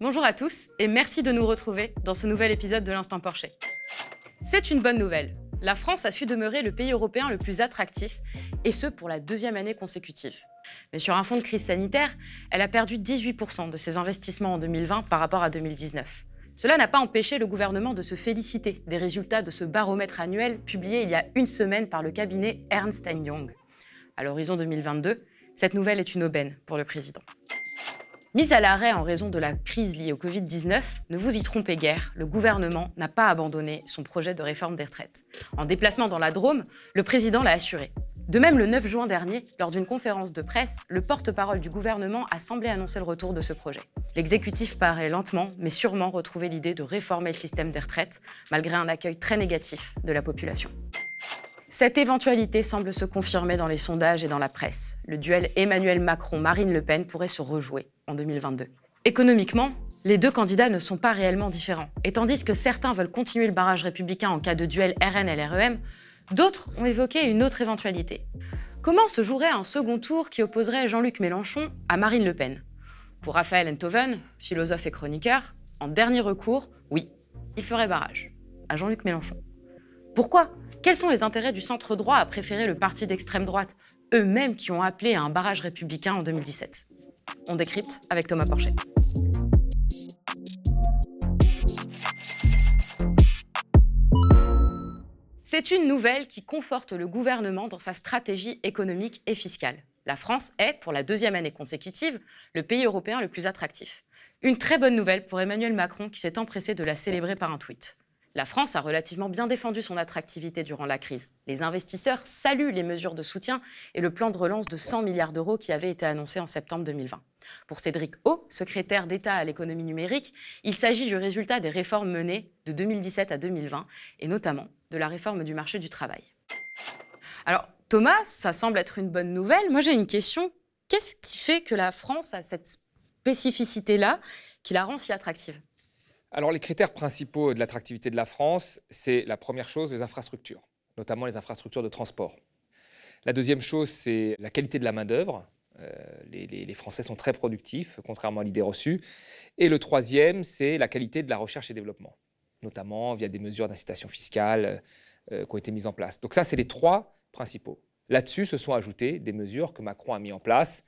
Bonjour à tous et merci de nous retrouver dans ce nouvel épisode de l'Instant Porsche. C'est une bonne nouvelle. La France a su demeurer le pays européen le plus attractif, et ce pour la deuxième année consécutive. Mais sur un fond de crise sanitaire, elle a perdu 18% de ses investissements en 2020 par rapport à 2019. Cela n'a pas empêché le gouvernement de se féliciter des résultats de ce baromètre annuel publié il y a une semaine par le cabinet Ernst Young. À l'horizon 2022, cette nouvelle est une aubaine pour le président. Mise à l'arrêt en raison de la crise liée au Covid-19, ne vous y trompez guère, le gouvernement n'a pas abandonné son projet de réforme des retraites. En déplacement dans la Drôme, le président l'a assuré. De même, le 9 juin dernier, lors d'une conférence de presse, le porte-parole du gouvernement a semblé annoncer le retour de ce projet. L'exécutif paraît lentement, mais sûrement retrouver l'idée de réformer le système des retraites, malgré un accueil très négatif de la population. Cette éventualité semble se confirmer dans les sondages et dans la presse. Le duel Emmanuel Macron-Marine Le Pen pourrait se rejouer en 2022. Économiquement, les deux candidats ne sont pas réellement différents. Et tandis que certains veulent continuer le barrage républicain en cas de duel RN-LREM, d'autres ont évoqué une autre éventualité. Comment se jouerait un second tour qui opposerait Jean-Luc Mélenchon à Marine Le Pen? Pour Raphaël Enthoven, philosophe et chroniqueur, en dernier recours, oui, il ferait barrage à Jean-Luc Mélenchon. Pourquoi? Quels sont les intérêts du centre droit à préférer le parti d'extrême droite, eux-mêmes qui ont appelé à un barrage républicain en 2017 On décrypte avec Thomas Porchet. C'est une nouvelle qui conforte le gouvernement dans sa stratégie économique et fiscale. La France est, pour la deuxième année consécutive, le pays européen le plus attractif. Une très bonne nouvelle pour Emmanuel Macron qui s'est empressé de la célébrer par un tweet. La France a relativement bien défendu son attractivité durant la crise. Les investisseurs saluent les mesures de soutien et le plan de relance de 100 milliards d'euros qui avait été annoncé en septembre 2020. Pour Cédric O, secrétaire d'État à l'économie numérique, il s'agit du résultat des réformes menées de 2017 à 2020 et notamment de la réforme du marché du travail. Alors, Thomas, ça semble être une bonne nouvelle. Moi, j'ai une question. Qu'est-ce qui fait que la France a cette spécificité-là qui la rend si attractive? Alors les critères principaux de l'attractivité de la France, c'est la première chose, les infrastructures, notamment les infrastructures de transport. La deuxième chose, c'est la qualité de la main-d'œuvre. Euh, les, Français sont très productifs, contrairement à l'idée reçue. Et le troisième, c'est la qualité de la recherche et développement, notamment via des mesures d'incitation fiscale euh, qui ont été mises en place. Donc ça, c'est les trois principaux. Là-dessus se sont ajoutées des mesures que Macron a mises en place,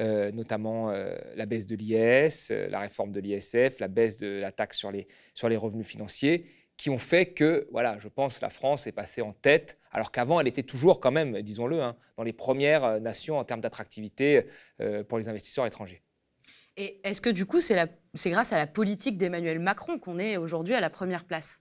euh, notamment euh, la baisse de l'IS, euh, la réforme de l'ISF, la baisse de la taxe sur les, sur les revenus financiers, qui ont fait que, voilà, je pense, la France est passée en tête, alors qu'avant, elle était toujours quand même, disons-le, hein, dans les premières nations en termes d'attractivité pour les investisseurs étrangers. Et est-ce que du coup, c'est grâce à la politique d'Emmanuel Macron qu'on est aujourd'hui à la première place?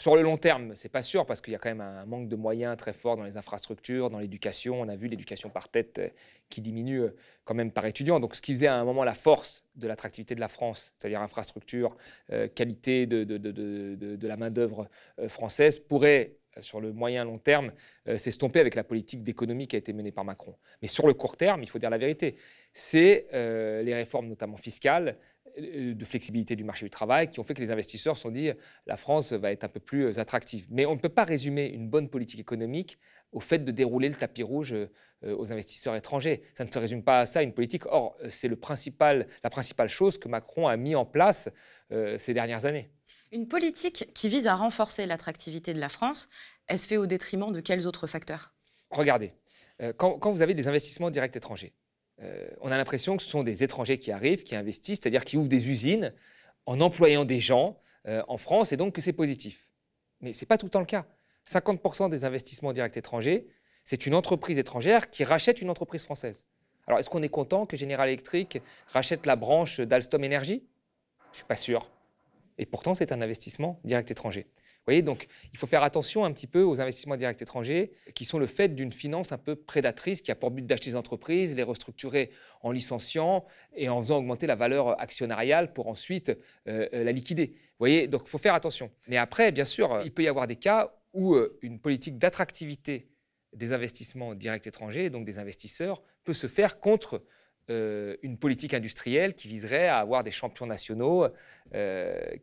Sur le long terme, c'est pas sûr parce qu'il y a quand même un manque de moyens très fort dans les infrastructures, dans l'éducation. On a vu l'éducation par tête euh, qui diminue euh, quand même par étudiant. Donc, ce qui faisait à un moment la force de l'attractivité de la France, c'est-à-dire infrastructure, euh, qualité de, de, de, de la main-d'œuvre française, pourrait sur le moyen long terme s'estomper avec la politique d'économie qui a été menée par Macron. Mais sur le court terme, il faut dire la vérité, c'est les réformes notamment fiscales de flexibilité du marché du travail qui ont fait que les investisseurs se sont dit la France va être un peu plus euh, attractive. Mais on ne peut pas résumer une bonne politique économique au fait de dérouler le tapis rouge euh, aux investisseurs étrangers. Ça ne se résume pas à ça, une politique. Or, c'est principal, la principale chose que Macron a mis en place ces dernières années. Une politique qui vise à renforcer l'attractivité de la France, elle se fait au détriment de quels autres facteurs? Regardez, quand vous avez des investissements directs étrangers, euh, on a l'impression que ce sont des étrangers qui arrivent, qui investissent, c'est-à-dire qui ouvrent des usines en employant des gens euh, en France et donc que c'est positif. Mais ce n'est pas tout le temps le cas. 50% des investissements directs étrangers, c'est une entreprise étrangère qui rachète une entreprise française. Alors est-ce qu'on est content que General Electric rachète la branche d'Alstom Energy Je ne suis pas sûr. Et pourtant, c'est un investissement direct étranger voyez, donc il faut faire attention un petit peu aux investissements directs étrangers qui sont le fait d'une finance un peu prédatrice qui a pour but d'acheter des entreprises, les restructurer en licenciant et en faisant augmenter la valeur actionnariale pour ensuite euh, euh, la liquider. Vous voyez, donc il faut faire attention. Mais après, bien sûr, il peut y avoir des cas où euh, une politique d'attractivité des investissements directs étrangers, donc des investisseurs, peut se faire contre une politique industrielle qui viserait à avoir des champions nationaux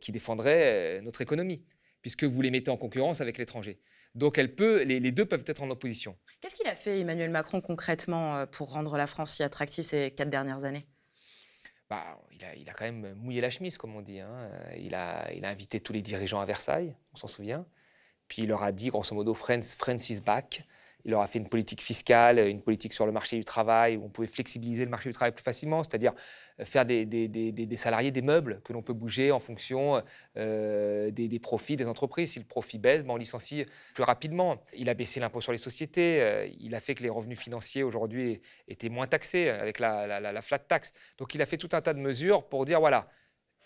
qui défendraient notre économie puisque vous les mettez en concurrence avec l'étranger. Donc elle peut, les, deux peuvent être en opposition. Qu'est-ce qu'il a fait Emmanuel Macron concrètement euh, pour rendre la France si attractive ces quatre dernières années? Bah, il, a, quand même mouillé la chemise, comme on dit. Hein. Il, a, il a invité tous les dirigeants à Versailles, on s'en souvient. Puis il leur a dit, grosso modo, France, France is back. Il leur a fait une politique fiscale, une politique sur le marché du travail, où on pouvait flexibiliser le marché du travail plus facilement, c'est-à-dire euh, faire des, des, salariés des meubles que l'on peut bouger en fonction euh, des, profits des entreprises. Si le profit baisse, ben on licencie plus rapidement. Il a baissé l'impôt sur les sociétés, euh, il a fait que les revenus financiers aujourd'hui étaient moins taxés avec la, la flat tax. Donc il a fait tout un tas de mesures pour dire, voilà,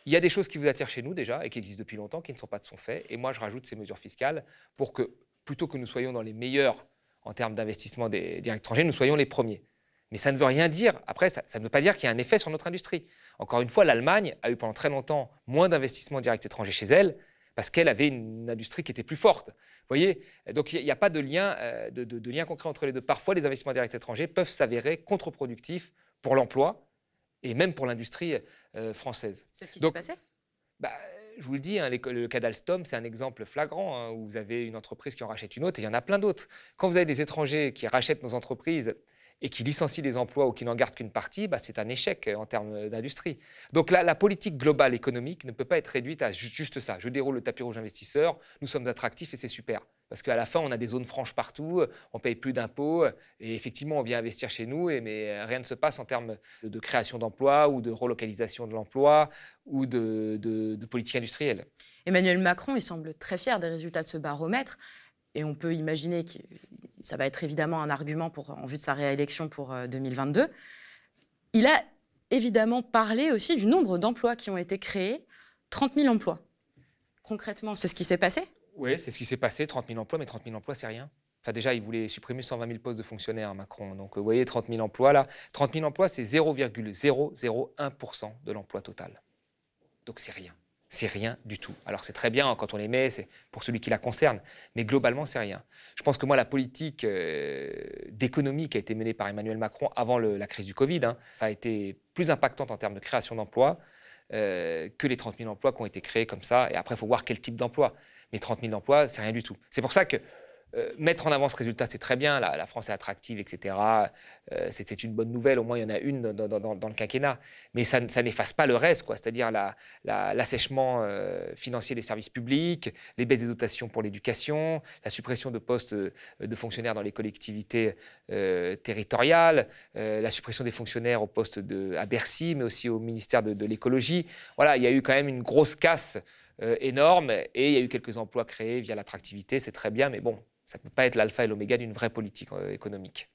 il y a des choses qui vous attirent chez nous déjà et qui existent depuis longtemps, qui ne sont pas de son fait. Et moi, je rajoute ces mesures fiscales pour que, plutôt que nous soyons dans les meilleurs en termes d'investissement des directs étrangers, nous soyons les premiers. Mais ça ne veut rien dire. Après, ça, ne veut pas dire qu'il y a un effet sur notre industrie. Encore une fois, l'Allemagne a eu pendant très longtemps moins d'investissements directs étrangers chez elle parce qu'elle avait une industrie qui était plus forte. Vous voyez? Donc il n'y a, pas de lien, euh, de, lien concret entre les deux. Parfois, les investissements directs étrangers peuvent s'avérer contre-productifs pour l'emploi et même pour l'industrie euh, française. C'est ce qui s'est passé? bah, je vous le dis, hein, le cas d'Alstom, c'est un exemple flagrant, hein, où vous avez une entreprise qui en rachète une autre, et il y en a plein d'autres. Quand vous avez des étrangers qui rachètent nos entreprises et qui licencient des emplois ou qui n'en gardent qu'une partie, bah, c'est un échec euh, en termes d'industrie. Donc la, la, politique globale économique ne peut pas être réduite à juste ça. Je déroule le tapis rouge investisseur, nous sommes attractifs et c'est super. Parce qu'à la fin, on a des zones franches partout, on paye plus d'impôts, et effectivement, on vient investir chez nous, mais rien ne se passe en termes de, création d'emplois ou de relocalisation de l'emploi ou de, politique industrielle. Emmanuel Macron, il semble très fier des résultats de ce baromètre. Et on peut imaginer que ça va être évidemment un argument en vue de sa réélection pour 2022. Euh, Il a évidemment parlé aussi du nombre d'emplois qui ont été créés, 30 000 emplois. Concrètement, c'est ce qui s'est passé? Oui, c'est ce qui s'est passé, 30 000 emplois, mais 30 000 emplois, c'est rien. Enfin, déjà, il voulait supprimer 120 000 postes de fonctionnaires, Macron. Donc, vous voyez, 30 000 emplois, là. 30 000 emplois, c'est 0,001% de l'emploi total. Donc, c'est rien c'est rien du tout. Alors c'est très bien quand on les met, c'est pour celui qui la concerne, mais globalement c'est rien. Je pense que moi la politique euh, d'économie qui a été menée par Emmanuel Macron avant la crise du Covid hein, a été plus impactante en termes de création d'emplois euh, que les 30 000 emplois qui ont été créés comme ça. Et après il faut voir quel type d'emploi. Mais 30 000 emplois, c'est rien du tout. C'est pour ça que euh, mettre en avant ce résultat, c'est très bien. La, France est attractive, etc. Euh, c'est une bonne nouvelle. Au moins, il y en a une dans, le quinquennat. Mais ça, n'efface pas le reste, quoi. C'est-à-dire l'assèchement euh, financier des services publics, les baisses des dotations pour l'éducation, la suppression de postes de fonctionnaires dans les collectivités territoriales, la suppression des fonctionnaires au poste de, à Bercy, mais aussi au ministère de, de l'écologie. Voilà, il y a eu quand même une grosse casse. énorme et il y a eu quelques emplois créés via l'attractivité, c'est très bien, mais bon, ça ne peut pas être l'alpha et l'oméga d'une vraie politique euh, économique.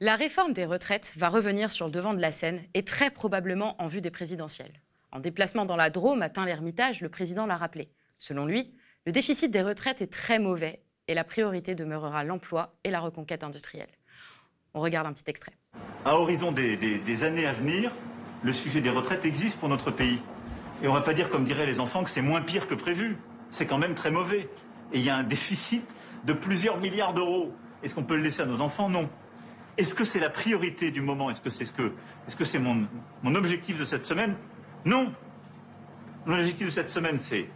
La réforme des retraites va revenir sur le devant de la scène et très probablement en vue des présidentielles. En déplacement dans la Drôme, atteint l'Ermitage, le président l'a rappelé. Selon lui, le déficit des retraites est très mauvais et la priorité demeurera l'emploi et la reconquête industrielle. On regarde un petit extrait. À horizon des, des années à venir, le sujet des retraites existe pour notre pays. Et on ne va pas dire, comme diraient les enfants, que c'est moins pire que prévu. C'est quand même très mauvais. Et il y a un déficit de plusieurs milliards d'euros. Est-ce qu'on peut le laisser à nos enfants? Non. Est-ce que c'est la priorité du moment? Est-ce que c'est ce que, est-ce que c'est mon, objectif de cette semaine? Non. Mon objectif de cette semaine, c'est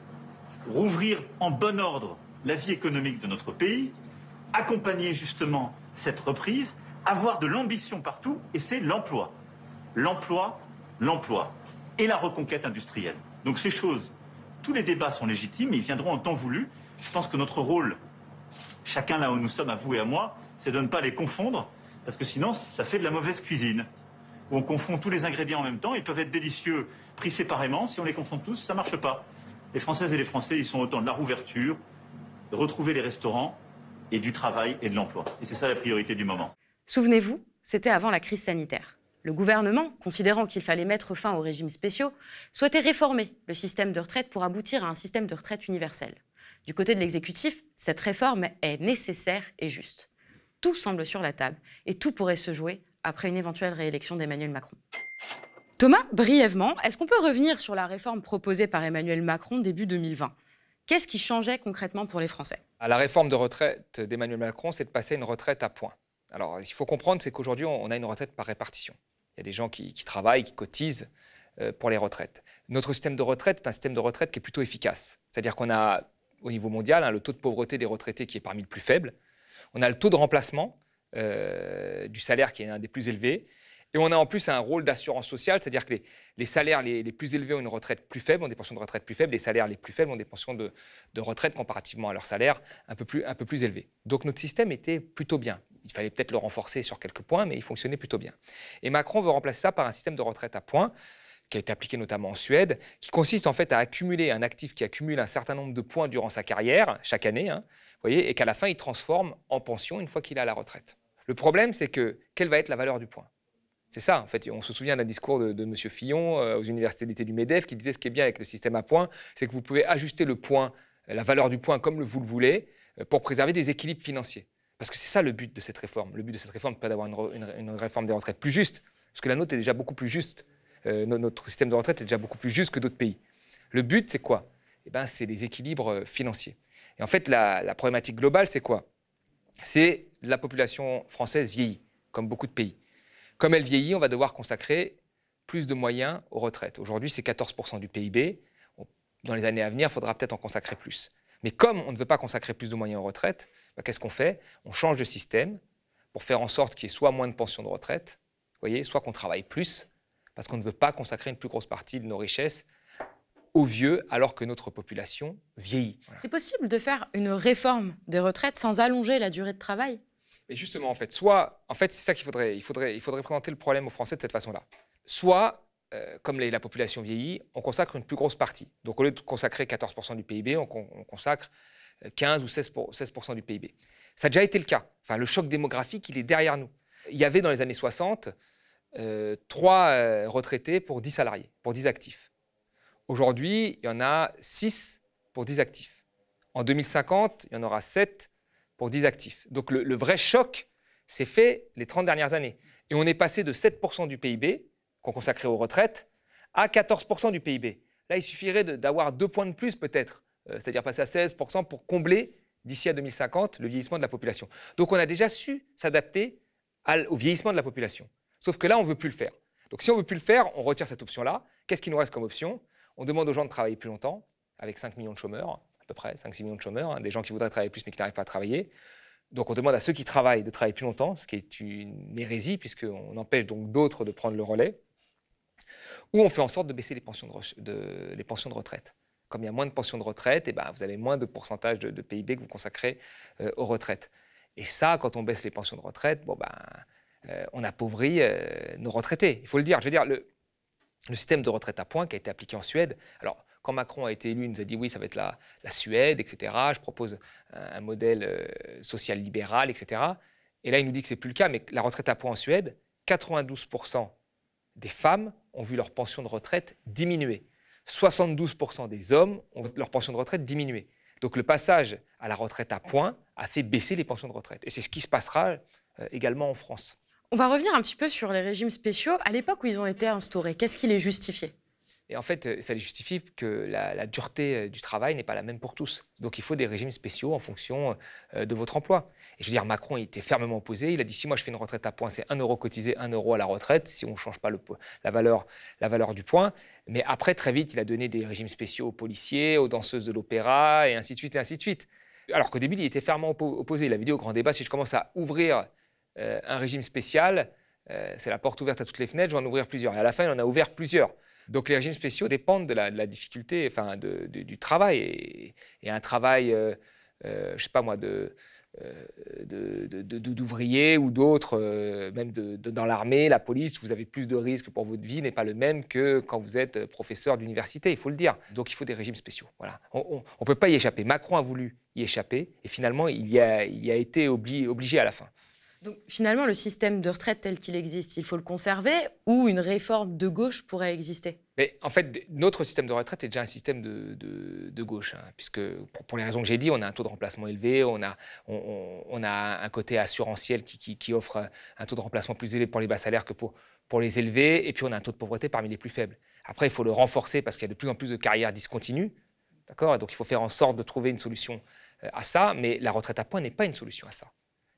rouvrir en bon ordre la vie économique de notre pays, accompagner justement cette reprise, avoir de l'ambition partout, et c'est l'emploi. L'emploi, l'emploi et la reconquête industrielle. Donc ces choses, tous les débats sont légitimes, ils viendront en temps voulu. Je pense que notre rôle chacun là où nous sommes, à vous et à moi, c'est de ne pas les confondre, parce que sinon, ça fait de la mauvaise cuisine. Où on confond tous les ingrédients en même temps, ils peuvent être délicieux pris séparément, si on les confond tous, ça marche pas. Les Françaises et les Français, ils sont autant de la rouverture, retrouver les restaurants, et du travail et de l'emploi. Et c'est ça la priorité du moment. Souvenez-vous, c'était avant la crise sanitaire. Le gouvernement, considérant qu'il fallait mettre fin aux régimes spéciaux, souhaitait réformer le système de retraite pour aboutir à un système de retraite universel. Du côté de l'exécutif, cette réforme est nécessaire et juste. Tout semble sur la table et tout pourrait se jouer après une éventuelle réélection d'Emmanuel Macron. Thomas, brièvement, est-ce qu'on peut revenir sur la réforme proposée par Emmanuel Macron début 2020 Qu'est-ce qui changeait concrètement pour les Français? La réforme de retraite d'Emmanuel Macron, c'est de passer une retraite à points. Alors, ce qu'il faut comprendre, c'est qu'aujourd'hui, on a une retraite par répartition. Il y a des gens qui, qui travaillent, qui cotisent euh, pour les retraites. Notre système de retraite est un système de retraite qui est plutôt efficace. C'est-à-dire qu'on a au niveau mondial, hein, le taux de pauvreté des retraités qui est parmi le plus faible. On a le taux de remplacement euh, du salaire qui est un des plus élevés. Et on a en plus un rôle d'assurance sociale, c'est-à-dire que les, salaires les, plus élevés ont une retraite plus faible, ont des pensions de retraite plus faibles, les salaires les plus faibles ont des pensions de, retraite comparativement à leurs salaires un peu, plus, un peu plus. Donc notre système était plutôt bien. Il fallait peut-être le renforcer sur quelques points, mais il fonctionnait plutôt bien. Et Macron veut remplacer ça par un système de retraite à points qui a été appliqué notamment en Suède, qui consiste en fait à accumuler un actif qui accumule un certain nombre de points durant sa carrière, chaque année, hein, voyez, et qu'à la fin, il transforme en pension une fois qu'il est à la retraite. Le problème, c'est que quelle va être la valeur du point? C'est ça, en fait. On se souvient d'un discours de, M. Fillon euh, aux universités d'été du MEDEF qui disait ce qui est bien avec le système à points, c'est que vous pouvez ajuster le point, la valeur du point comme vous le voulez, euh, pour préserver des équilibres financiers. Parce que c'est ça le but de cette réforme. Le but de cette réforme n'est pas d'avoir une, réforme des retraites plus juste, parce que la nôtre est déjà beaucoup plus juste. Euh, notre système de retraite est déjà beaucoup plus juste que d'autres pays. Le but, c'est quoi? Eh ben, C'est les équilibres financiers. Et en fait, la, la problématique globale, c'est quoi? C'est la population française vieillit, comme beaucoup de pays. Comme elle vieillit, on va devoir consacrer plus de moyens aux retraites. Aujourd'hui, c'est 14% du PIB. Dans les années à venir, il faudra peut-être en consacrer plus. Mais comme on ne veut pas consacrer plus de moyens aux retraites, bah, qu'est-ce qu'on fait? On change de système pour faire en sorte qu'il y ait soit moins de pensions de retraite, voyez, soit qu'on travaille plus, parce qu'on ne veut pas consacrer une plus grosse partie de nos richesses aux vieux alors que notre population vieillit. C'est possible de faire une réforme des retraites sans allonger la durée de travail? Mais justement, en fait, soit, en fait, c'est ça qu'il faudrait, il faudrait, il faudrait présenter le problème aux Français de cette façon-là. Soit, euh, comme la population vieillit, on consacre une plus grosse partie. Donc, au lieu de consacrer 14% du PIB, on, consacre 15 euh, ou 16, 16 du PIB. Ça a déjà été le cas. Enfin, le choc démographique, il est derrière nous. Il y avait dans les années 60 euh, 3 euh, retraités pour 10 salariés, pour 10 actifs. Aujourd'hui, il y en a 6 pour 10 actifs. En 2050, il y en aura 7 pour 10 actifs. Donc le, vrai choc s'est fait les 30 dernières années. Et on est passé de 7% du PIB, qu'on consacrait aux retraites, à 14% du PIB. Là, il suffirait d'avoir deux points de plus peut-être, euh, c'est-à-dire passer à 16% pour combler d'ici à 2050 le vieillissement de la population. Donc on a déjà su s'adapter au vieillissement de la population. Sauf que là, on ne veut plus le faire. Donc si on ne veut plus le faire, on retire cette option-là. Qu'est-ce qui nous reste comme option? On demande aux gens de travailler plus longtemps, avec 5 millions de chômeurs peu près 5-6 millions de chômeurs, hein, des gens qui voudraient travailler plus mais qui n'arrivent pas à travailler. Donc on demande à ceux qui travaillent de travailler plus longtemps, ce qui est une hérésie puisqu'on empêche donc d'autres de prendre le relais. Ou on fait en sorte de baisser les pensions de, les pensions de retraite. Comme il y a moins de pensions de retraite, et eh ben, vous avez moins de pourcentage de, PIB que vous consacrez euh, aux retraites. Et ça, quand on baisse les pensions de retraite, bon ben, euh, on appauvrit euh, nos retraités. Il faut le dire. Je veux dire, le, système de retraite à points qui a été appliqué en Suède, alors quand Macron a été élu, il nous a dit oui, ça va être la, Suède, etc. Je propose un, modèle euh, social libéral, etc. Et là, il nous dit que c'est plus le cas, mais la retraite à points en Suède, 92% des femmes ont vu leur pension de retraite diminuer. 72% des hommes ont vu leur pension de retraite diminuer. Donc le passage à la retraite à points a fait baisser les pensions de retraite. Et c'est ce qui se passera également en France. On va revenir un petit peu sur les régimes spéciaux. À l'époque où ils ont été instaurés, qu'est-ce qui les justifiait? Et en fait, euh, ça les justifie que la, dureté euh, du travail n'est pas la même pour tous. Donc il faut des régimes spéciaux en fonction euh, de votre emploi. Je veux dire, Macron était fermement opposé. Il a dit si moi je fais une retraite à point, c'est 1 euro cotisé, 1 euro à la retraite, si on ne change pas le, la, valeur, la valeur du point. Mais après, très vite, il a donné des régimes spéciaux aux policiers, aux danseuses de l'opéra, et ainsi de suite, et ainsi de suite. Alors qu'au début, il était fermement opposé. Il avait dit au grand débat si je commence à ouvrir un régime spécial, c'est la porte ouverte à toutes les fenêtres, je vais en ouvrir plusieurs. Et à la fin, il en a ouvert plusieurs. Donc les régimes spéciaux dépendent de la, difficulté, enfin, du travail. Et, un travail, euh, euh, je ne sais pas moi, de, euh, d'ouvriers ou d'autres, même dans l'armée, la police, vous avez plus de risques pour votre vie, n'est pas le même que quand vous êtes professeur d'université, il faut le dire. Donc il faut des régimes spéciaux. Voilà. On ne peut pas y échapper. Macron a voulu y échapper et finalement il y a été obligé à la fin. Donc finalement, le système de retraite tel qu'il existe, il faut le conserver ou une réforme de gauche pourrait exister? En fait, notre système de retraite est déjà un système de, de, gauche, hein, puisque pour, les raisons que j'ai dit, on a un taux de remplacement élevé, on a, on, a un côté assurantiel qui, qui, offre un taux de remplacement plus élevé pour les bas salaires que pour, pour les élevés, et puis on a un taux de pauvreté parmi les plus faibles. Après, il faut le renforcer parce qu'il y a de plus en plus de carrières discontinues, d'accord? Donc il faut faire en sorte de trouver une solution euh, à ça, mais la retraite à points n'est pas une solution à ça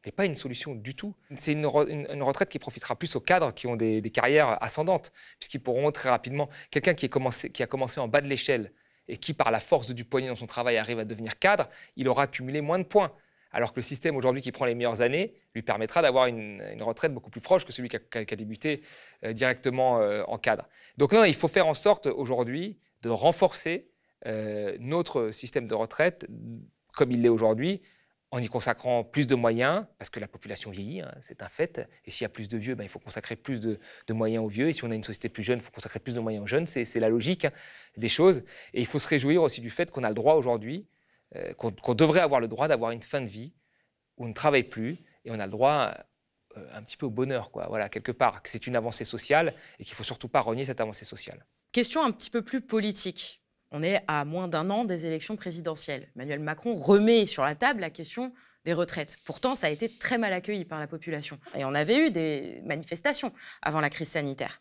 n'est pas une solution du tout. C'est une, retraite qui profitera plus aux cadres qui ont des, carrières ascendantes, puisqu'ils pourront très rapidement, quelqu'un qui, a commencé en bas de l'échelle et qui, par la force du poignet dans son travail, arrive à devenir cadre, il aura accumulé moins de points. alors que le système aujourd'hui qui prend les meilleures années lui permettra d'avoir une, retraite beaucoup plus proche que celui qui a, débuté euh, directement euh, en cadre. Donc non, il faut faire en sorte aujourd'hui de renforcer euh, notre système de retraite comme il l'est aujourd'hui, en y consacrant plus de moyens, parce que la population vieillit, hein, c'est un fait. Et s'il y a plus de vieux, ben, il faut consacrer plus de, moyens aux vieux. Et si on a une société plus jeune, il faut consacrer plus de moyens aux jeunes. C'est la logique hein, des choses. Et il faut se réjouir aussi du fait qu'on a le droit aujourd'hui, euh, qu'on devrait avoir le droit d'avoir une fin de vie où on ne travaille plus et on a le droit euh, un petit peu au bonheur, quoi. Voilà, quelque part, que c'est une avancée sociale et qu'il faut surtout pas renier cette avancée sociale. Question un petit peu plus politique. On est à moins d'un an des élections présidentielles. Emmanuel Macron remet sur la table la question des retraites. Pourtant, ça a été très mal accueilli par la population. Et on avait eu des manifestations avant la crise sanitaire.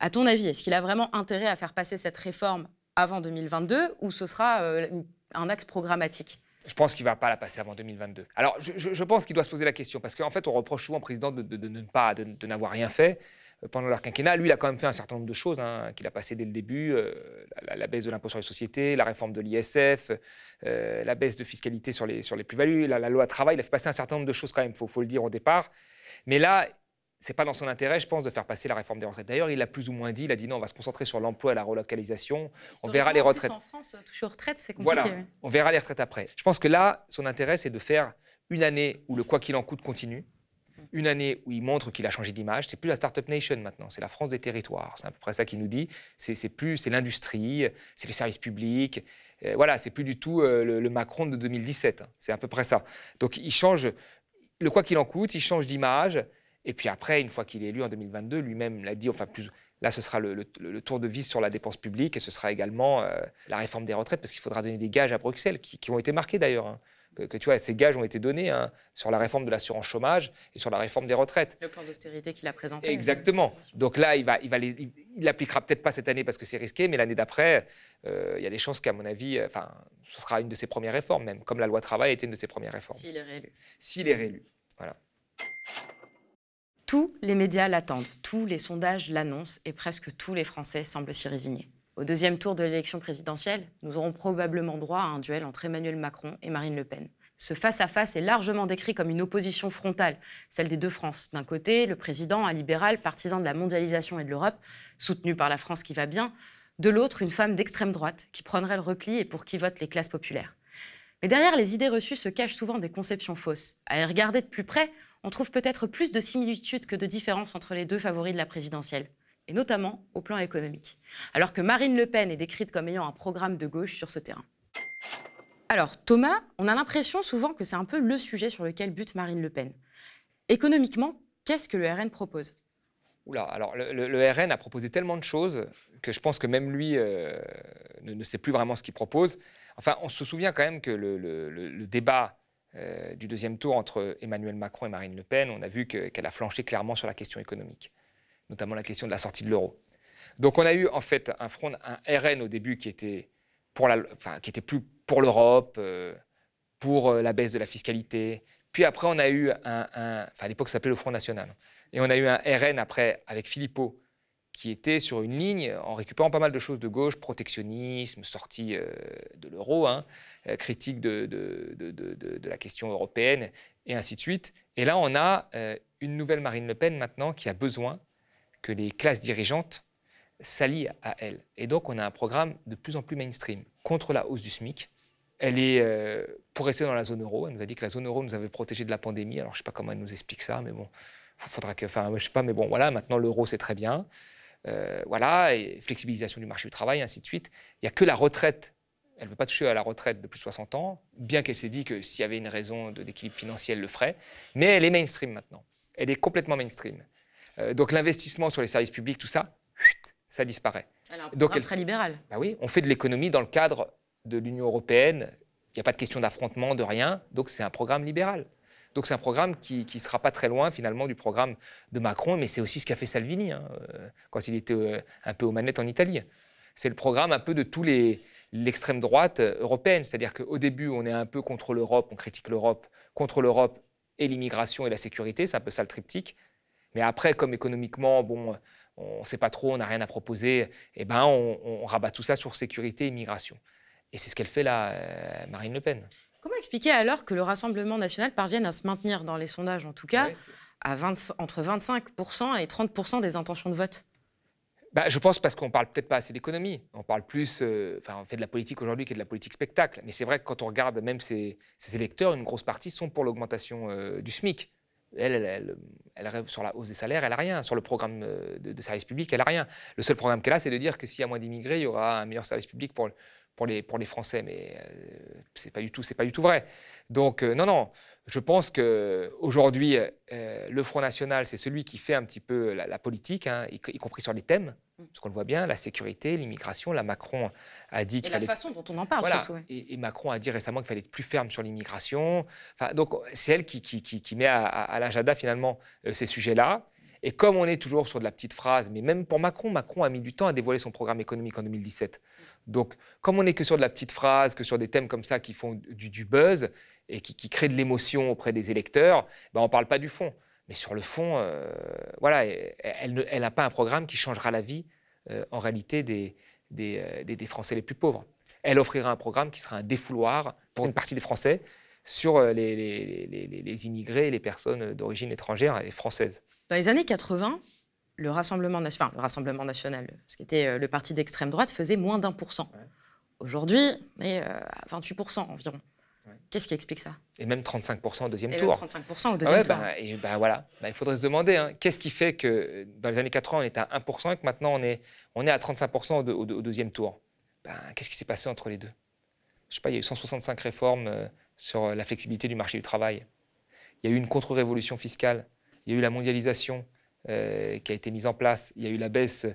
À ton avis, est-ce qu'il a vraiment intérêt à faire passer cette réforme avant 2022 ou ce sera euh, un axe programmatique? Je pense qu'il ne va pas la passer avant 2022. Alors, je, pense qu'il doit se poser la question, parce qu'en fait, on reproche souvent au président de, ne pas, de n'avoir rien fait pendant leur quinquennat. Lui, il a quand même fait un certain nombre de choses hein, qu'il a passé dès le début euh, la, baisse de l'impôt sur les sociétés, la réforme de l'ISF, euh, la baisse de fiscalité sur les, sur les plus-values, la, loi travail. Il a fait passer un certain nombre de choses quand même, il faut, faut, le dire au départ. Mais là, c'est pas dans son intérêt, je pense, de faire passer la réforme des retraites. D'ailleurs, il l'a plus ou moins dit. Il a dit non, on va se concentrer sur l'emploi et la relocalisation. On verra les retraites. En France, toucher aux retraites, c'est compliqué. Voilà, on verra les retraites après. Je pense que là, son intérêt, c'est de faire une année où le quoi qu'il en coûte continue une année où il montre qu'il a changé d'image. C'est plus la Startup Nation maintenant, c'est la France des territoires. C'est à peu près ça qu'il nous dit. C'est plus, c'est l'industrie, c'est les services publics. Euh, voilà, c'est plus du tout euh, le, Macron de 2017. Hein. C'est à peu près ça. Donc il change, le quoi qu'il en coûte, il change d'image. Et puis après, une fois qu'il est élu en 2022, lui-même l'a dit, enfin plus, là ce sera le, tour de vis sur la dépense publique et ce sera également euh, la réforme des retraites parce qu'il faudra donner des gages à Bruxelles qui, ont été marqués d'ailleurs. Hein que, tu vois, ces gages ont été donnés hein, sur la réforme de l'assurance chômage et sur la réforme des retraites. Le plan d'austérité qu'il a présenté. Exactement. Donc là, il va, il va il l'appliquera peut-être pas cette année parce que c'est risqué, mais l'année d'après, euh, il y a des chances qu'à mon avis, euh, enfin, ce sera une de ses premières réformes même, comme la loi travail était une de ses premières réformes. S'il est réélu. S'il est réélu, voilà. Tous les médias l'attendent, tous les sondages l'annoncent et presque tous les Français semblent s'y résigner. Au deuxième tour de l'élection présidentielle, nous aurons probablement droit à un duel entre Emmanuel Macron et Marine Le Pen. Ce face-à-face est largement décrit comme une opposition frontale, celle des deux France. D'un côté, le président, un libéral, partisan de la mondialisation et de l'Europe, soutenu par la France qui va bien. De l'autre, une femme d'extrême droite, qui prendrait le repli et pour qui votent les classes populaires. Mais derrière les idées reçues se cachent souvent des conceptions fausses. À y regarder de plus près, on trouve peut-être plus de similitudes que de différences entre les deux favoris de la présidentielle et notamment au plan économique, alors que Marine Le Pen est décrite comme ayant un programme de gauche sur ce terrain. Alors Thomas, on a l'impression souvent que c'est un peu le sujet sur lequel bute Marine Le Pen. Économiquement, qu'est-ce que le RN propose? Oula, alors le, RN a proposé tellement de choses que je pense que même lui euh, ne, sait plus vraiment ce qu'il propose. Enfin, on se souvient quand même que le, débat euh, du deuxième tour entre Emmanuel Macron et Marine Le Pen, on a vu qu'elle a flanché clairement sur la question économique notamment la question de la sortie de l'euro. Donc on a eu en fait un front, un RN au début qui était pour la, enfin, qui était plus pour l'Europe, euh, pour euh, la baisse de la fiscalité. Puis après on a eu un, enfin à l'époque ça s'appelait le Front National, et on a eu un RN après avec Philippot qui était sur une ligne en récupérant pas mal de choses de gauche, protectionnisme, sortie euh, de l'euro, hein, critique de, de, de, de, la question européenne, et ainsi de suite. Et là, on a une nouvelle Marine Le Pen maintenant qui a besoin que les classes dirigeantes s'allient à elle. Et donc, on a un programme de plus en plus mainstream contre la hausse du SMIC. Elle est euh, pour rester dans la zone euro. Elle nous a dit que la zone euro nous avait protégés de la pandémie. Alors, je ne sais pas comment elle nous explique ça, mais bon, faudra que. Enfin, je sais pas, mais bon, voilà, maintenant l'euro, c'est très bien. Euh, voilà, et flexibilisation du marché du travail, ainsi de suite. Il n'y a que la retraite. Elle ne veut pas toucher à la retraite de plus de 60 ans, bien qu'elle s'est dit que s'il y avait une raison d'équilibre financier, elle le ferait. Mais elle est mainstream maintenant. Elle est complètement mainstream. Euh, donc l'investissement sur les services publics, tout ça, ça disparaît. Alors, donc elle, très libéral. Bah oui, on fait de l'économie dans le cadre de l'Union européenne. Il n'y a pas de question d'affrontement, de rien. Donc c'est un programme libéral. Donc c'est un programme qui ne sera pas très loin finalement du programme de Macron, mais c'est aussi ce qu'a fait Salvini hein, euh, quand il était euh, un peu aux manettes en Italie. C'est le programme un peu de tous les l'extrême droite européenne, c'est-à-dire qu'au début on est un peu contre l'Europe, on critique l'Europe, contre l'Europe et l'immigration et la sécurité, c'est un peu ça le triptyque. Mais après, comme économiquement, bon, on ne sait pas trop, on n'a rien à proposer, eh ben, on, rabat tout ça sur sécurité et migration. Et c'est ce qu'elle fait là, euh, Marine Le Pen. Comment expliquer alors que le Rassemblement national parvienne à se maintenir dans les sondages, en tout cas, Ouais, c'est- à 20 entre 25% et 30% des intentions de vote? Bah, je pense parce qu'on parle peut-être pas assez d'économie. On parle plus, euh, enfin, on fait de la politique aujourd'hui qui est de la politique spectacle. Mais c'est vrai que quand on regarde même ces, ces électeurs, une grosse partie sont pour l'augmentation euh, du SMIC. Elle, elle, sur la hausse des salaires, elle n'a rien. Sur le programme euh, de, de service public, elle n'a rien. Le seul programme qu'elle a, c'est de dire que s'il y a moins d'immigrés, il y aura un meilleur service public pour, pour, les, pour les Français. Mais euh, c'est pas du tout, c'est pas du tout vrai. Donc euh, non, non. Je pense que aujourd'hui, euh, le Front National, c'est celui qui fait un petit peu la, la politique, hein, y, y compris sur les thèmes, parce qu'on le voit bien, la sécurité, l'immigration. Là, Macron a dit qu'il la fallait façon dont on en parle, voilà. surtout. ouais. Et, et Macron a dit récemment qu'il fallait être plus ferme sur l'immigration. Enfin, donc, c'est elle qui, qui, qui- qui met à, à- à l'agenda, finalement, euh, ces sujets-là. Et comme on est toujours sur de la petite phrase, mais même pour Macron, Macron a mis du temps à dévoiler son programme économique en 2017. Donc, comme on n'est que sur de la petite phrase, que sur des thèmes comme ça qui font du, buzz et qui, créent de l'émotion auprès des électeurs, ben, on ne parle pas du fond. Mais sur le fond, euh, voilà, elle- n'a pas un programme qui changera la vie, euh, en réalité, des, euh, des- des Français les plus pauvres. Elle offrira un programme qui sera un défouloir pour une partie des Français sur euh, les, les- les- les- immigrés et les personnes d'origine étrangère et française. Dans les années 80, le Rassemblement, enfin, le Rassemblement national, ce qui était euh, le parti d'extrême droite, faisait moins d'un pour cent. Ouais. Aujourd'hui, on est euh, à 28% environ. Ouais. Qu'est-ce qui explique ça? Et même 35% au deuxième Et tour. même 35% au Ah deuxième ouais, tour. bah, et bah voilà, Bah, il faudrait se demander hein, qu'est-ce qui fait que euh, dans les années 80 on était à 1% et que maintenant on est, on est à 35% au, deux- au deux- au deuxième tour? Qu'est-ce qui s'est passé entre les deux? Je sais pas, il y a eu 165 réformes euh, sur euh, la flexibilité du marché du travail. Il y a eu une contre-révolution fiscale. Il y a eu la mondialisation euh, qui a été mise en place. Il y a eu la baisse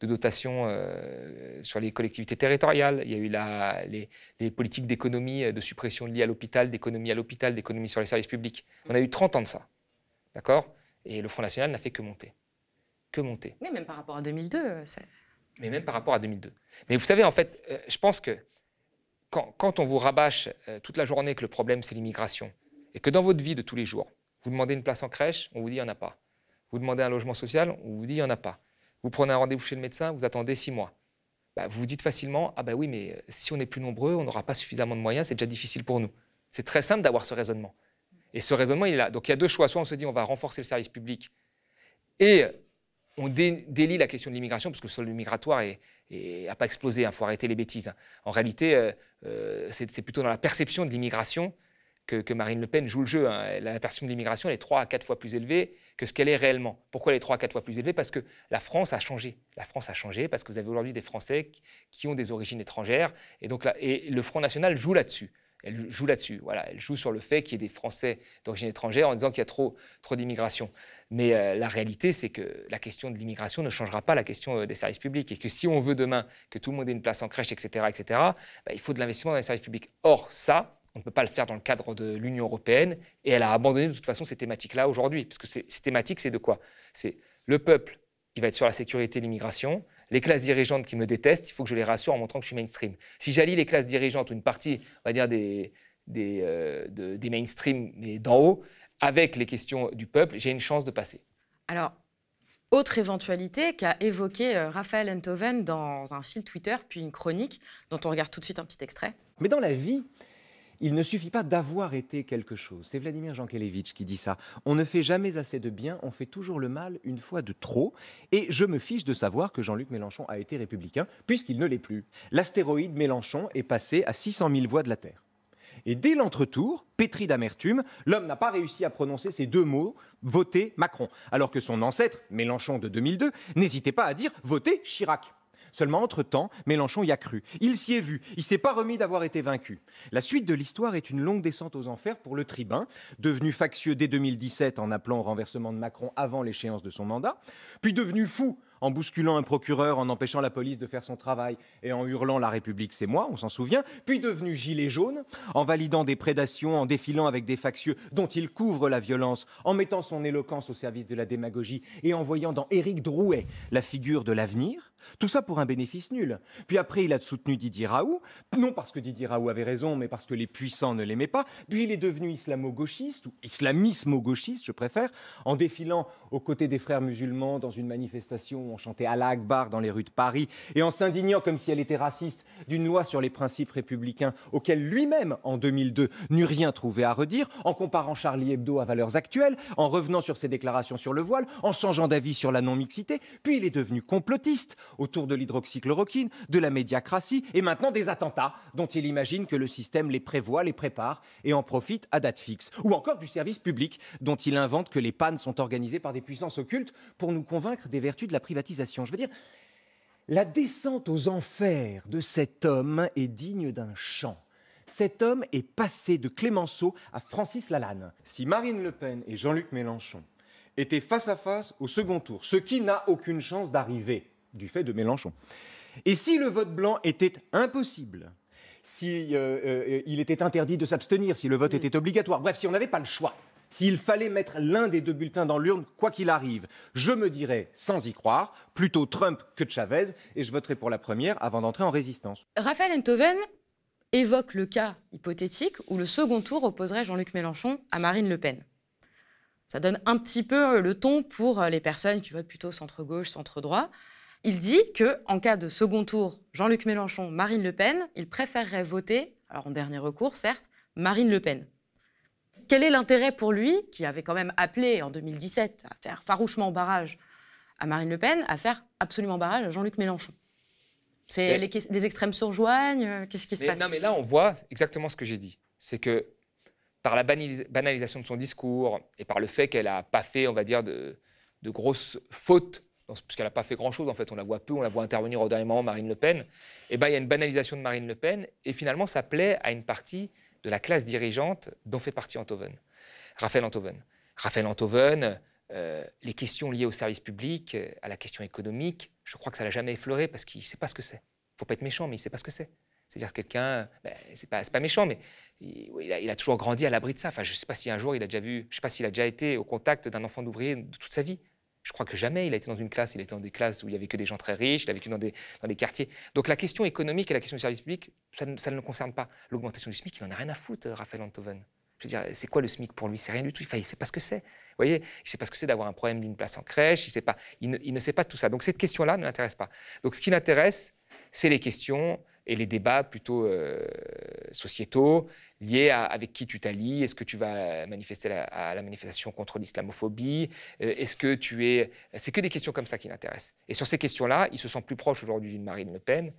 de dotation euh, sur les collectivités territoriales. Il y a eu la- les, les politiques d'économie, de suppression liées à l'hôpital, d'économie à l'hôpital, d'économie sur les services publics. On a eu 30 ans de ça. D'accord? Et le Front National n'a fait que monter. Que monter. Oui, même par rapport à 2002, euh, c'est- Mais même par rapport à 2002. Mais vous savez, en fait, euh, je pense que quand, on vous rabâche euh, toute la journée que le problème, c'est l'immigration, et que dans votre vie de tous les jours, vous demandez une place en crèche, on vous dit il n'y en a pas. Vous demandez un logement social, on vous dit il n'y en a pas. Vous prenez un rendez-vous chez le médecin, vous attendez six mois. Bah, vous vous dites facilement, ah ben oui, mais euh, si on est plus nombreux, on n'aura pas suffisamment de moyens, c'est déjà difficile pour nous. C'est très simple d'avoir ce raisonnement. Et ce raisonnement, il est là. Donc il y a deux choix. Soit on se dit, on va renforcer le service public et on dé- délie la question de l'immigration, parce que le solde migratoire n'a pas explosé, il faut arrêter les bêtises. hein. En réalité, euh, euh, c'est plutôt dans la perception de l'immigration que, Marine Le Pen joue le jeu. hein. La perception de l'immigration, est trois à quatre fois plus élevée que ce qu'elle est réellement. Pourquoi elle est trois à quatre fois plus élevée? Parce que la France a changé. La France a changé parce que vous avez aujourd'hui des Français qui, ont des origines étrangères. Et, donc et le Front National joue là-dessus. Elle joue là-dessus. Voilà, elle joue sur le fait qu'il y ait des Français d'origine étrangère en disant qu'il y a trop, trop d'immigration. Mais euh, la réalité, c'est que la question de l'immigration ne changera pas la question euh, des services publics. Et que si on veut demain que tout le monde ait une place en crèche, etc., etc., bah, il faut de l'investissement dans les services publics. Or, ça, on ne peut pas le faire dans le cadre de l'Union européenne. Et elle a abandonné de toute façon ces thématiques-là aujourd'hui. Parce que ces thématiques, c'est de quoi? C'est le peuple, il va être sur la sécurité et l'immigration. Les classes dirigeantes qui me détestent, il faut que je les rassure en montrant que je suis mainstream. Si j'allie les classes dirigeantes ou une partie, on va dire, des, des, euh, de- mais d'en haut, avec les questions du peuple, j'ai une chance de passer. Alors, autre éventualité qu'a évoqué euh, Raphaël Enthoven dans un fil Twitter, puis une chronique, dont on regarde tout de suite un petit extrait. Mais dans la vie, il ne suffit pas d'avoir été quelque chose. C'est Vladimir Jankélévitch qui dit ça. On ne fait jamais assez de bien, on fait toujours le mal une fois de trop. Et je me fiche de savoir que Jean-Luc Mélenchon a été républicain, puisqu'il ne l'est plus. L'astéroïde Mélenchon est passé à 600 000 voix de la Terre. Et dès l'entretour, pétri d'amertume, l'homme n'a pas réussi à prononcer ces deux mots, voter Macron, alors que son ancêtre, Mélenchon de 2002, n'hésitait pas à dire voter Chirac. Seulement, entre-temps, Mélenchon y a cru. Il s'y est vu. Il s'est pas remis d'avoir été vaincu. La suite de l'histoire est une longue descente aux enfers pour le tribun, devenu factieux dès 2017 en appelant au renversement de Macron avant l'échéance de son mandat, puis devenu fou en bousculant un procureur, en empêchant la police de faire son travail et en hurlant La République, c'est moi, on s'en souvient, puis devenu gilet jaune, en validant des prédations, en défilant avec des factieux dont il couvre la violence, en mettant son éloquence au service de la démagogie et en voyant dans Éric Drouet la figure de l'avenir, Tout ça pour un bénéfice nul. Puis après, il a soutenu Didier Raoult, non parce que Didier Raoult avait raison, mais parce que les puissants ne l'aimaient pas. Puis il est devenu islamo-gauchiste, ou islamismo-gauchiste, je préfère, en défilant aux côtés des frères musulmans dans une manifestation où on chantait Allah Akbar dans les rues de Paris, et en s'indignant comme si elle était raciste d'une loi sur les principes républicains auquel lui-même, en 2002, n'eut rien trouvé à redire, en comparant Charlie Hebdo à valeurs actuelles, en revenant sur ses déclarations sur le voile, en changeant d'avis sur la non-mixité, puis il est devenu complotiste autour de l'hydroxychloroquine, de la médiacratie et maintenant des attentats dont il imagine que le système les prévoit, les prépare et en profite à date fixe. Ou encore du service public dont il invente que les pannes sont organisées par des puissances occultes pour nous convaincre des vertus de la privatisation. Je veux dire, la descente aux enfers de cet homme est digne d'un chant. Cet homme est passé de Clémenceau à Francis Lalanne. Si Marine Le Pen et Jean-Luc Mélenchon étaient face à face au second tour, ce qui n'a aucune chance d'arriver du fait de Mélenchon, et si le vote blanc était impossible, si euh, euh, il était interdit de s'abstenir, si le vote était obligatoire, bref, si on n'avait pas le choix, s'il fallait mettre l'un des deux bulletins dans l'urne, quoi qu'il arrive, je me dirais, sans y croire, plutôt Trump que Chavez, et je voterai pour la première avant d'entrer en résistance. Raphaël Enthoven évoque le cas hypothétique où le second tour opposerait Jean-Luc Mélenchon à Marine Le Pen. Ça donne un petit peu le ton pour les personnes qui votent plutôt centre-gauche, centre-droit. Il dit que en cas de second tour, Jean-Luc Mélenchon, Marine Le Pen, il préférerait voter, alors en dernier recours certes, Marine Le Pen. Quel est l'intérêt pour lui, qui avait quand même appelé en 2017 à faire farouchement barrage à Marine Le Pen, à faire absolument barrage à Jean-Luc Mélenchon? C'est les, les, extrêmes se rejoignent euh, Qu'est-ce qui se passe? Non, mais là, on voit exactement ce que j'ai dit. C'est que par la banalisation de son discours et par le fait qu'elle n'a pas fait, on va dire, de, de grosses fautes puisqu'elle n'a pas fait grand-chose, en fait, on la voit peu, on la voit intervenir au dernier moment, Marine Le Pen, eh ben, il y a une banalisation de Marine Le Pen, et finalement, ça plaît à une partie de la classe dirigeante dont fait partie Enthoven, Raphaël Enthoven. Raphaël Enthoven, euh, les questions liées au service public, euh, à la question économique, je crois que ça l'a jamais effleuré parce qu'il ne sait pas ce que c'est. Il faut pas être méchant, mais il ne sait pas ce que c'est. C'est-à-dire quelqu'un, ben, c'est pas, pas méchant, mais il, a, il, a, toujours grandi à l'abri de ça. Enfin, je ne sais pas si un jour il a déjà vu, je sais pas s'il a déjà été au contact d'un enfant d'ouvrier de toute sa vie. Je crois que jamais il a été dans une classe, il a dans des classes où il n'y avait que des gens très riches, il a vécu dans des, dans des quartiers. Donc la question économique et la question du service public, ça, ne le concerne pas. L'augmentation du SMIC, il n'en a rien à foutre, Raphaël Antoven. Je veux dire, c'est quoi le SMIC pour lui? C'est rien du tout. il ne sait pas ce que c'est. Vous voyez, il ne sait pas ce que c'est d'avoir un problème d'une place en crèche. Il, sait pas, ne, il ne sait pas tout ça. Donc cette question-là ne l'intéresse pas. Donc ce qui l'intéresse, c'est les questions et les débats plutôt euh, sociétaux liés à avec qui tu t'allies. Est-ce que tu vas manifester à la manifestation contre l'islamophobie? Euh, Est-ce que tu es... C'est que des questions comme ça qui l'intéressent. Et sur ces questions-là, il se sent plus proche aujourd'hui d'une Marine Le Pen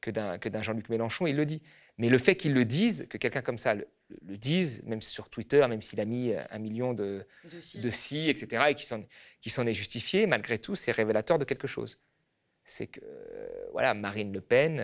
que d'un Jean-Luc Mélenchon, il le dit. Mais le fait qu'il le dise, que quelqu'un comme ça le, dise, même sur Twitter, même s'il a mis un million de, de si, etc., et qui s'en est justifié, malgré tout, c'est révélateur de quelque chose. C'est que, voilà, Marine Le Pen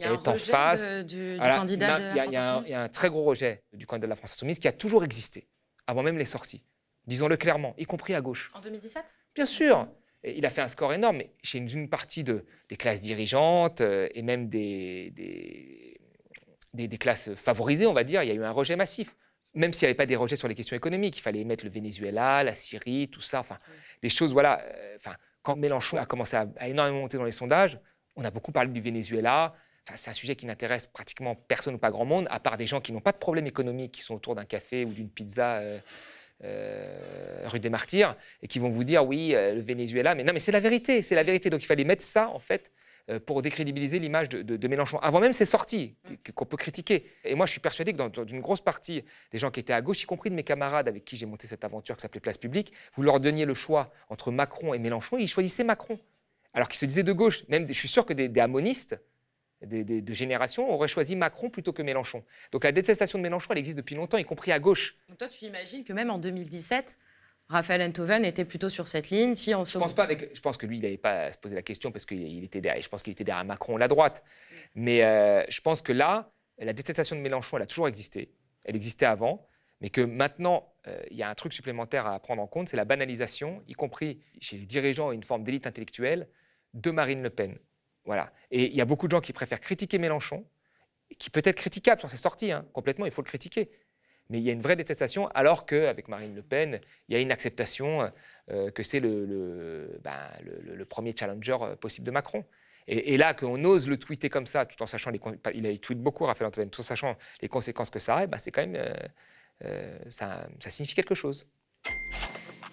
il y a est en face. du, candidat de la Il y, a un très gros rejet du candidat de la France Insoumise qui a toujours existé, avant même les sorties. Disons-le clairement, y compris à gauche. En 2017 Bien sûr. il a fait un score énorme, mais chez une, partie de, des classes dirigeantes euh, et même des, des, des, classes favorisées, on va dire, il y a eu un rejet massif. Même s'il n'y avait pas des rejets sur les questions économiques, il fallait mettre le Venezuela, la Syrie, tout ça, enfin, des choses, voilà. Euh, enfin, quand Mélenchon a commencé à, à énormément monter dans les sondages, on a beaucoup parlé du Venezuela, c'est un sujet qui n'intéresse pratiquement personne ou pas grand monde, à part des gens qui n'ont pas de problème économique, qui sont autour d'un café ou d'une pizza euh, euh, rue des Martyrs, et qui vont vous dire oui, euh, le Venezuela. Mais non, mais c'est la vérité, c'est la vérité. Donc il fallait mettre ça, en fait, pour décrédibiliser l'image de, Mélenchon. Avant même ses sorties, qu'on peut critiquer. Et moi, je suis persuadé que dans, dans, une grosse partie des gens qui étaient à gauche, y compris de mes camarades avec qui j'ai monté cette aventure qui s'appelait Place Publique, vous leur donniez le choix entre Macron et Mélenchon, ils choisissaient Macron. Alors qu'ils se disaient de gauche. Même, je suis sûr que des, des amonistes, des, de génération auraient choisi Macron plutôt que Mélenchon. Donc la détestation de Mélenchon, elle existe depuis longtemps, y compris à gauche. Donc toi, tu imagines que même en 2017, Raphaël Enthoven était plutôt sur cette ligne. Si je pense pas avec, je pense que lui, il n'avait pas à se poser la question parce qu'il était derrière. Je pense qu'il était derrière Macron, la droite. Mais euh, je pense que là, la détestation de Mélenchon, elle a toujours existé. Elle existait avant, mais que maintenant, euh, il y a un truc supplémentaire à prendre en compte, c'est la banalisation, y compris chez les dirigeants et une forme d'élite intellectuelle, de Marine Le Pen. Voilà. Et il y a beaucoup de gens qui préfèrent critiquer Mélenchon, qui peut être critiquable sur ses sorties, hein, complètement, il faut le critiquer. Mais il y a une vraie détestation, alors qu'avec Marine Le Pen, il y a une acceptation euh, que c'est le, ben, premier challenger euh, possible de Macron. Et, là, qu'on ose le tweeter comme ça, tout en sachant les il, a, tweet beaucoup, Raphaël Antoine, tout en sachant les conséquences que ça a, bah, c'est quand même, euh, ça, ça signifie quelque chose.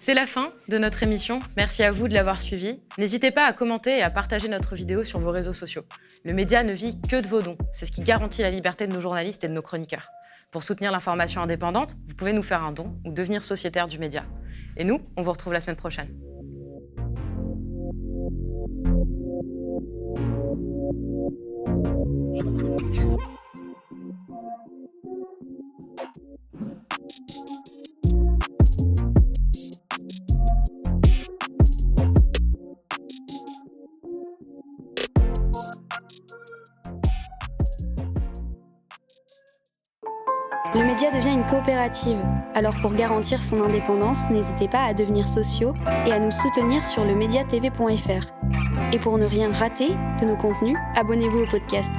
C'est la fin de notre émission. Merci à vous de l'avoir suivi. N'hésitez pas à commenter et à partager notre vidéo sur vos réseaux sociaux. Le média ne vit que de vos dons. C'est ce qui garantit la liberté de nos journalistes et de nos chroniqueurs. Pour soutenir l'information indépendante, vous pouvez nous faire un don ou devenir sociétaire du média. Et nous, on vous retrouve la semaine prochaine. Devient une coopérative, alors pour garantir son indépendance, n'hésitez pas à devenir sociaux et à nous soutenir sur le mediatv.fr. Et pour ne rien rater de nos contenus, abonnez-vous au podcast.